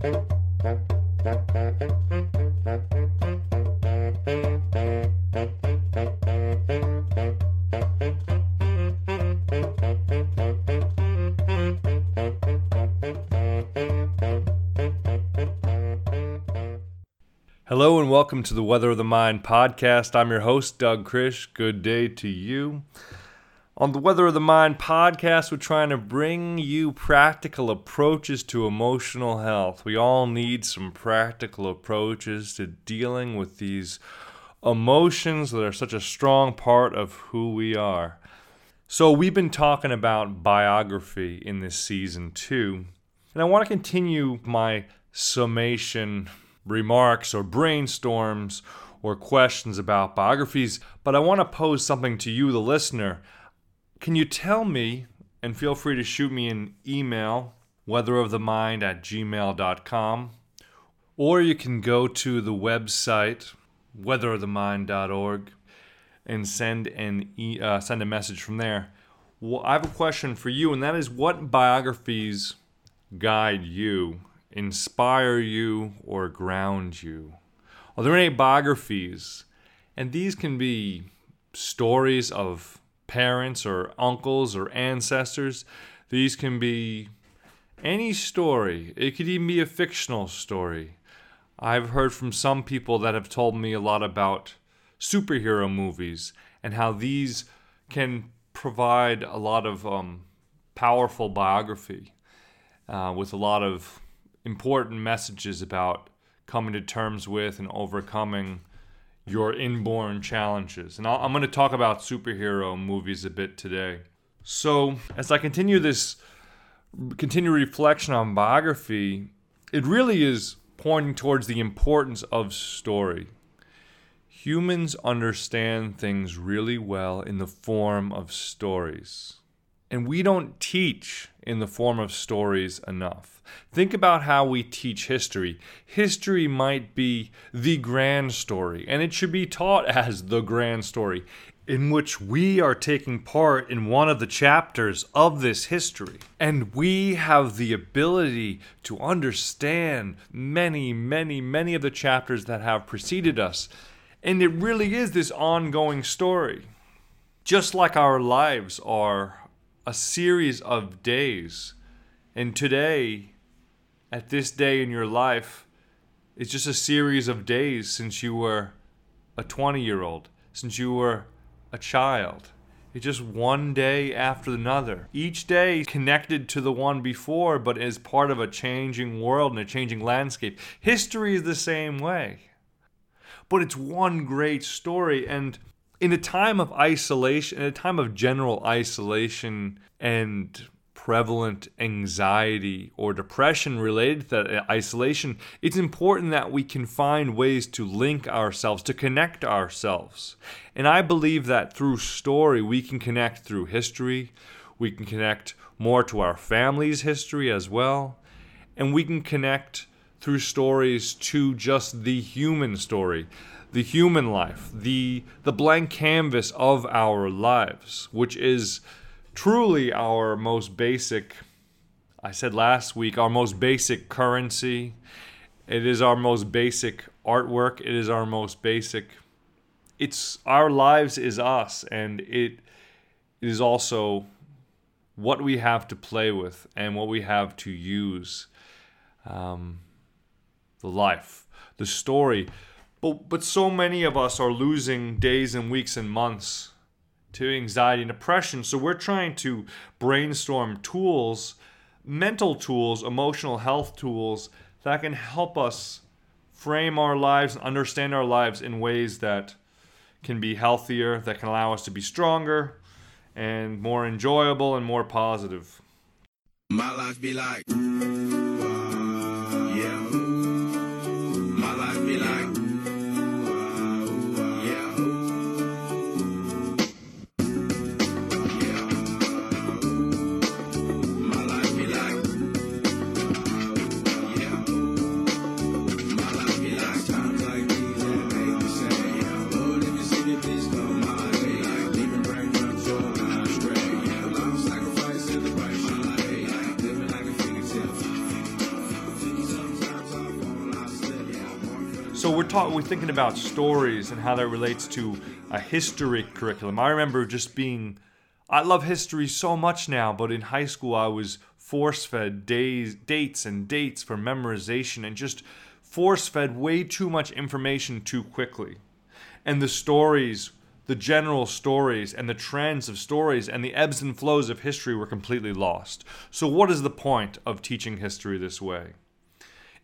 Hello and welcome to the Weather of the Mind podcast. I'm your host, Doug Krish. Good day to you. On the Weather of the Mind podcast, we're trying to bring you practical approaches to emotional health. We all need some practical approaches to dealing with these emotions that are such a strong part of who we are. So, we've been talking about biography in this season too, and I want to continue my summation remarks or brainstorms or questions about biographies, but I want to pose something to you, the listener. Can you tell me, and feel free to shoot me an email, weatherofthemind at gmail.com, or you can go to the website, weatherofthemind.org, and send, an e- uh, send a message from there. Well, I have a question for you, and that is what biographies guide you inspire you or ground you? Are there any biographies? And these can be stories of parents or uncles or ancestors. These can be any story. It could even be a fictional story. I've heard from some people that have told me a lot about superhero movies and how these can provide a lot of um, powerful biography uh, with a lot of important messages about coming to terms with and overcoming your inborn challenges. And i am going to talk about superhero movies a bit today. So, as I continue this continue reflection on biography, it really is pointing towards the importance of story. Humans understand things really well in the form of stories. And we don't teach in the form of stories enough. Think about how we teach history. History might be the grand story, and it should be taught as the grand story, in which we are taking part in one of the chapters of this history. And we have the ability to understand many, many, many of the chapters that have preceded us. And it really is this ongoing story. Just like our lives are a series of days. And today, at this day in your life, it's just a series of days since you were a 20 year old, since you were a child. It's just one day after another. Each day connected to the one before, but as part of a changing world and a changing landscape. History is the same way. But it's one great story. And in a time of isolation, in a time of general isolation and prevalent anxiety or depression related to that isolation, it's important that we can find ways to link ourselves, to connect ourselves. And I believe that through story, we can connect through history, we can connect more to our family's history as well, and we can connect through stories to just the human story the human life, the the blank canvas of our lives, which is truly our most basic I said last week, our most basic currency. It is our most basic artwork. It is our most basic it's our lives is us and it is also what we have to play with and what we have to use um, the life the story but, but so many of us are losing days and weeks and months to anxiety and depression. So we're trying to brainstorm tools, mental tools, emotional health tools that can help us frame our lives and understand our lives in ways that can be healthier, that can allow us to be stronger and more enjoyable and more positive. My life be like. We're talking, we're thinking about stories and how that relates to a history curriculum. I remember just being, I love history so much now, but in high school I was force fed days, dates and dates for memorization and just force fed way too much information too quickly. And the stories, the general stories and the trends of stories and the ebbs and flows of history were completely lost. So, what is the point of teaching history this way?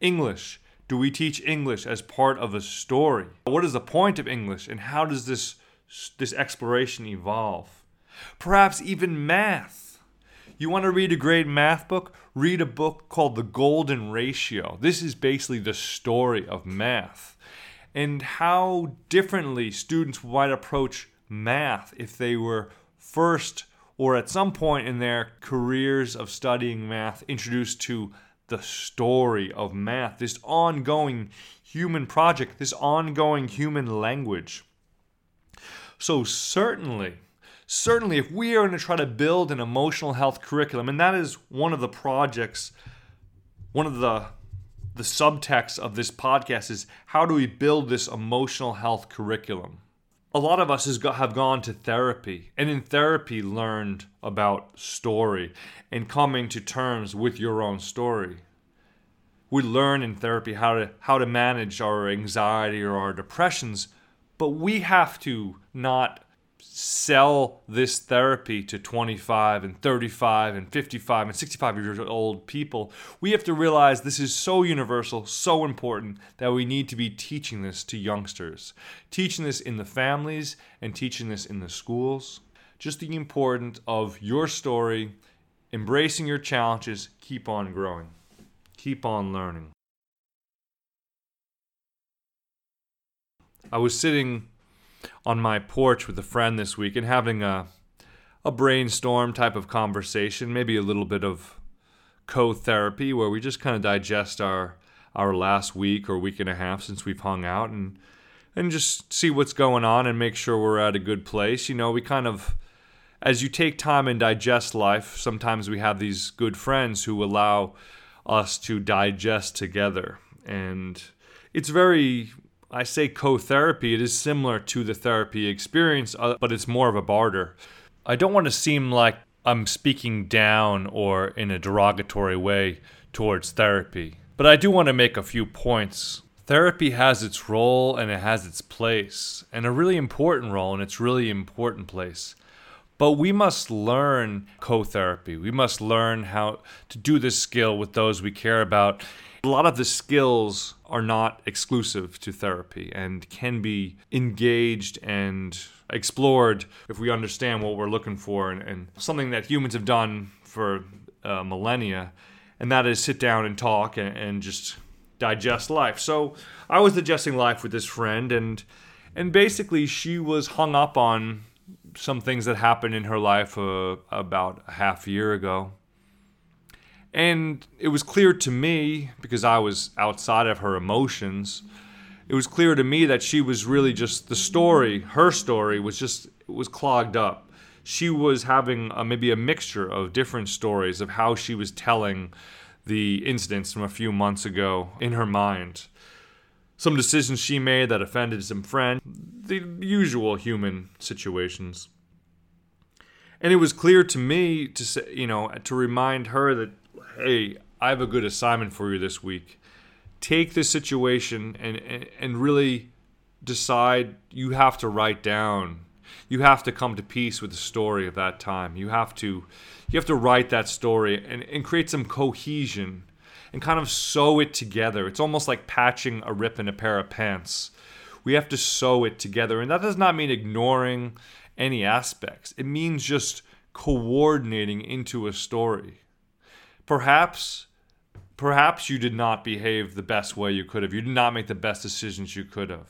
English. Do we teach English as part of a story? What is the point of English and how does this, this exploration evolve? Perhaps even math you want to read a great math book? Read a book called The Golden Ratio. This is basically the story of math and how differently students might approach math if they were first or at some point in their careers of studying math introduced to the story of math, this ongoing human project, this ongoing human language. So, certainly, certainly if we are going to try to build an emotional health curriculum, and that is one of the projects, one of the the subtext of this podcast is how do we build this emotional health curriculum? A lot of us have gone to therapy and in therapy learned about story and coming to terms with your own story. We learn in therapy how to how to manage our anxiety or our depressions, but we have to not sell this therapy to 25 and 35 and 55 and 65 years old people, we have to realize this is so universal, so important that we need to be teaching this to youngsters, teaching this in the families and teaching this in the schools. Just the importance of your story, embracing your challenges, keep on growing, keep on learning. I was sitting on my porch with a friend this week and having a a brainstorm type of conversation, maybe a little bit of co-therapy where we just kind of digest our our last week or week and a half since we've hung out and and just see what's going on and make sure we're at a good place. You know, we kind of as you take time and digest life, sometimes we have these good friends who allow us to digest together. And it's very I say co therapy, it is similar to the therapy experience, uh, but it's more of a barter. I don't want to seem like I'm speaking down or in a derogatory way towards therapy, but I do want to make a few points. Therapy has its role and it has its place, and a really important role and its really important place. But we must learn co therapy. We must learn how to do this skill with those we care about a lot of the skills are not exclusive to therapy and can be engaged and explored if we understand what we're looking for and, and something that humans have done for uh, millennia and that is sit down and talk and, and just digest life. So i was digesting life with this friend and and basically she was hung up on some things that happened in her life uh, about a half year ago and it was clear to me, because I was outside of her emotions, it was clear to me that she was really just the story, her story was just was clogged up. She was having a, maybe a mixture of different stories of how she was telling the incidents from a few months ago in her mind. Some decisions she made that offended some friend, the usual human situations. And it was clear to me to say, you know, to remind her that hey, I have a good assignment for you this week. Take this situation and, and, really decide you have to write down. You have to come to peace with the story of that time. You have to you have to write that story and, and create some cohesion and kind of sew it together. It's almost like patching a rip in a pair of pants. We have to sew it together and that does not mean ignoring any aspects. It means just coordinating into a story perhaps perhaps you did not behave the best way you could have. You did not make the best decisions you could have.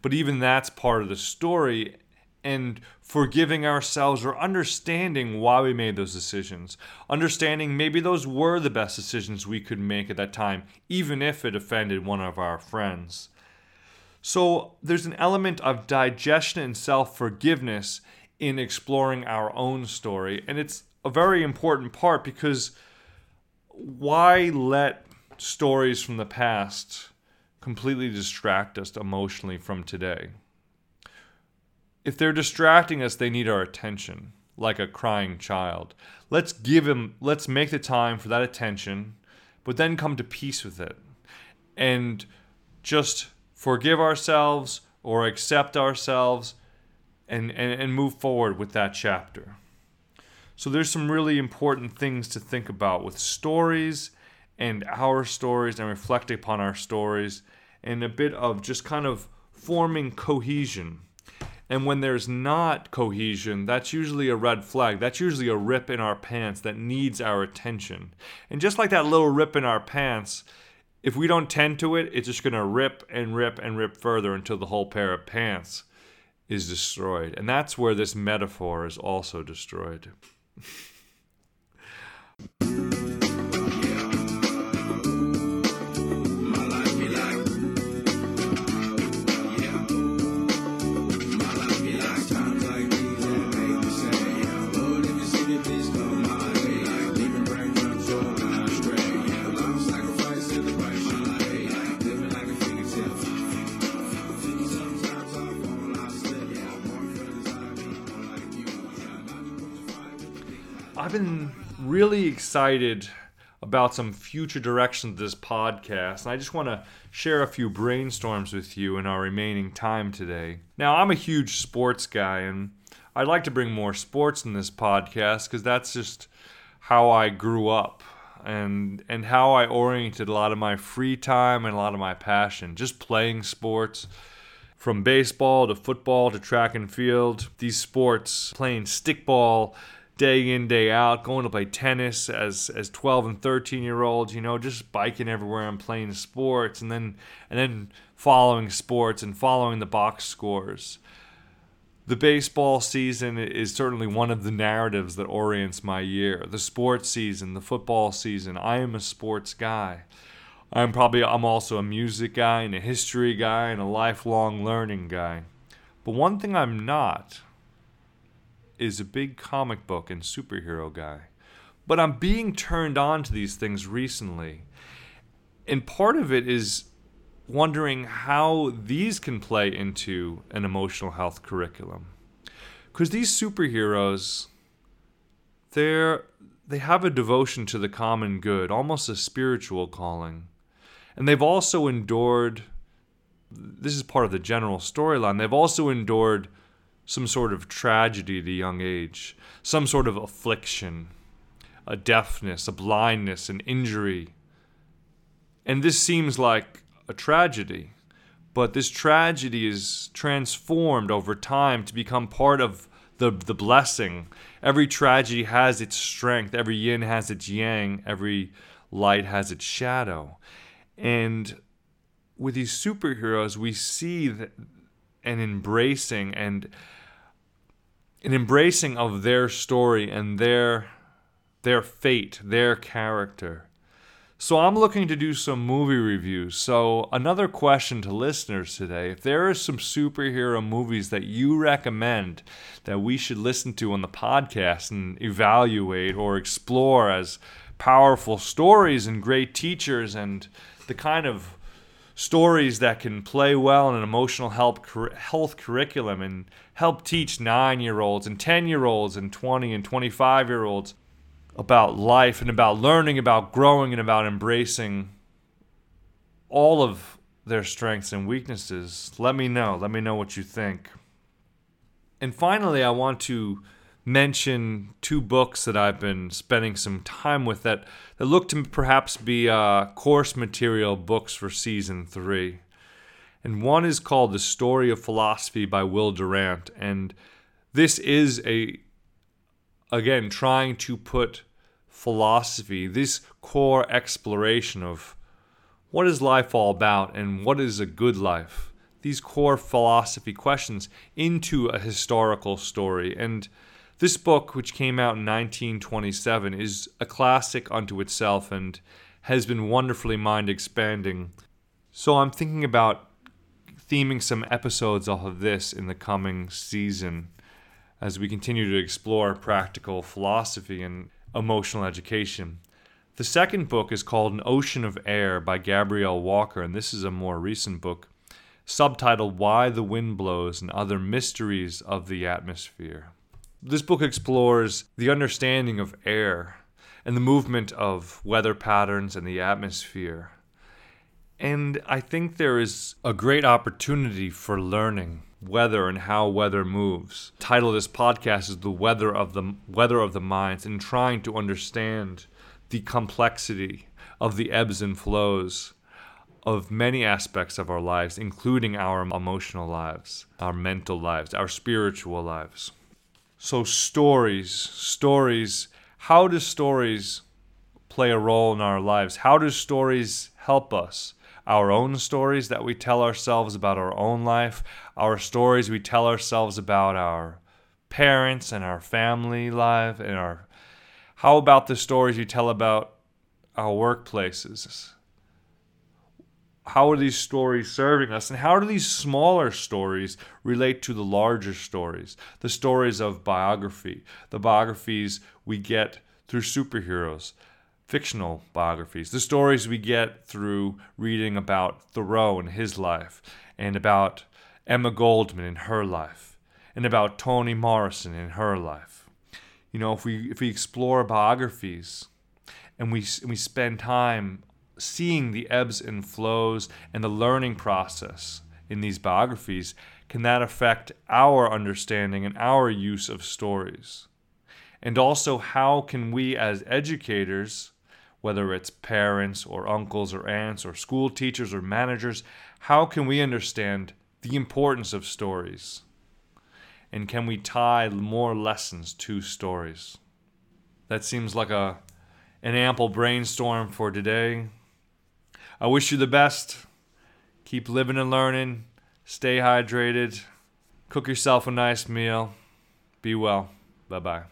But even that's part of the story and forgiving ourselves or understanding why we made those decisions. Understanding maybe those were the best decisions we could make at that time, even if it offended one of our friends. So there's an element of digestion and self forgiveness in exploring our own story. And it's a very important part because why let stories from the past completely distract us emotionally from today. If they're distracting us, they need our attention, like a crying child. Let's give him, let's make the time for that attention, but then come to peace with it. And just forgive ourselves or accept ourselves and, and, and move forward with that chapter. So there's some really important things to think about with stories and our stories and reflecting upon our stories and a bit of just kind of forming cohesion. And when there's not cohesion, that's usually a red flag. That's usually a rip in our pants that needs our attention. And just like that little rip in our pants, if we don't tend to it, it's just going to rip and rip and rip further until the whole pair of pants is destroyed. And that's where this metaphor is also destroyed. Really excited about some future directions of this podcast, and I just want to share a few brainstorms with you in our remaining time today. Now, I'm a huge sports guy, and I'd like to bring more sports in this podcast because that's just how I grew up and and how I oriented a lot of my free time and a lot of my passion, just playing sports. From baseball to football to track and field, these sports, playing stickball, day in day out going to play tennis as as 12 and 13 year olds you know just biking everywhere and playing sports and then and then following sports and following the box scores. The baseball season is certainly one of the narratives that orients my year. The sports season the football season i am a sports guy. I'm probably i'm also a music guy and a history guy and a lifelong learning guy. But one thing i'm not is a big comic book and superhero guy. But I'm being turned on to these things recently. And part of it is wondering how these can play into an emotional health curriculum. Because these superheroes, they're they have a devotion to the common good, almost a spiritual calling. And they've also endured this is part of the general storyline. They've also endured some sort of tragedy at a young age, some sort of affliction, a deafness, a blindness, an injury. And this seems like a tragedy, but this tragedy is transformed over time to become part of the, the blessing. Every tragedy has its strength, every yin has its yang, every light has its shadow. And with these superheroes, we see that an embracing and an embracing of their story and their their fate, their character. So I'm looking to do some movie reviews. So another question to listeners today, if there are some superhero movies that you recommend that we should listen to on the podcast and evaluate or explore as powerful stories and great teachers and the kind of stories that can play well in an emotional health, health curriculum and help teach nine year olds and 10 year olds and 20 and 25 year olds about life and about learning, about growing, and about embracing all of their strengths and weaknesses. Let me know. Let me know what you think. And finally, I want to mention two books that I've been spending some time with that, that look to perhaps be uh, course material books for season three. And one is called The Story of Philosophy by Will Durant. And this is a, again, trying to put philosophy, this core exploration of what is life all about and what is a good life, these core philosophy questions into a historical story. And this book, which came out in 1927, is a classic unto itself and has been wonderfully mind expanding. So I'm thinking about theming some episodes off of this in the coming season as we continue to explore practical philosophy and emotional education. The second book is called An Ocean of Air by Gabrielle Walker, and this is a more recent book subtitled Why the Wind Blows and Other Mysteries of the Atmosphere. This book explores the understanding of air and the movement of weather patterns and the atmosphere. And I think there is a great opportunity for learning weather and how weather moves. The title of this podcast is The Weather of the Weather of the Minds and trying to understand the complexity of the ebbs and flows of many aspects of our lives, including our emotional lives, our mental lives, our spiritual lives. So, stories, stories, how do stories play a role in our lives? How do stories help us? Our own stories that we tell ourselves about our own life, our stories we tell ourselves about our parents and our family life and our how about the stories you tell about our workplaces? How are these stories serving us? And how do these smaller stories relate to the larger stories? The stories of biography, the biographies we get through superheroes, fictional biographies, the stories we get through reading about Thoreau and his life, and about Emma Goldman and her life, and about Toni Morrison and her life you know, if we if we explore biographies and we and we spend time seeing the ebbs and flows and the learning process in these biographies, can that affect our understanding and our use of stories? And also, how can we as educators, whether it's parents or uncles or aunts or school teachers or managers, how can we understand the importance of stories? And can we tie more lessons to stories? That seems like a an ample brainstorm for today. I wish you the best. Keep living and learning. Stay hydrated. Cook yourself a nice meal. Be well. Bye bye.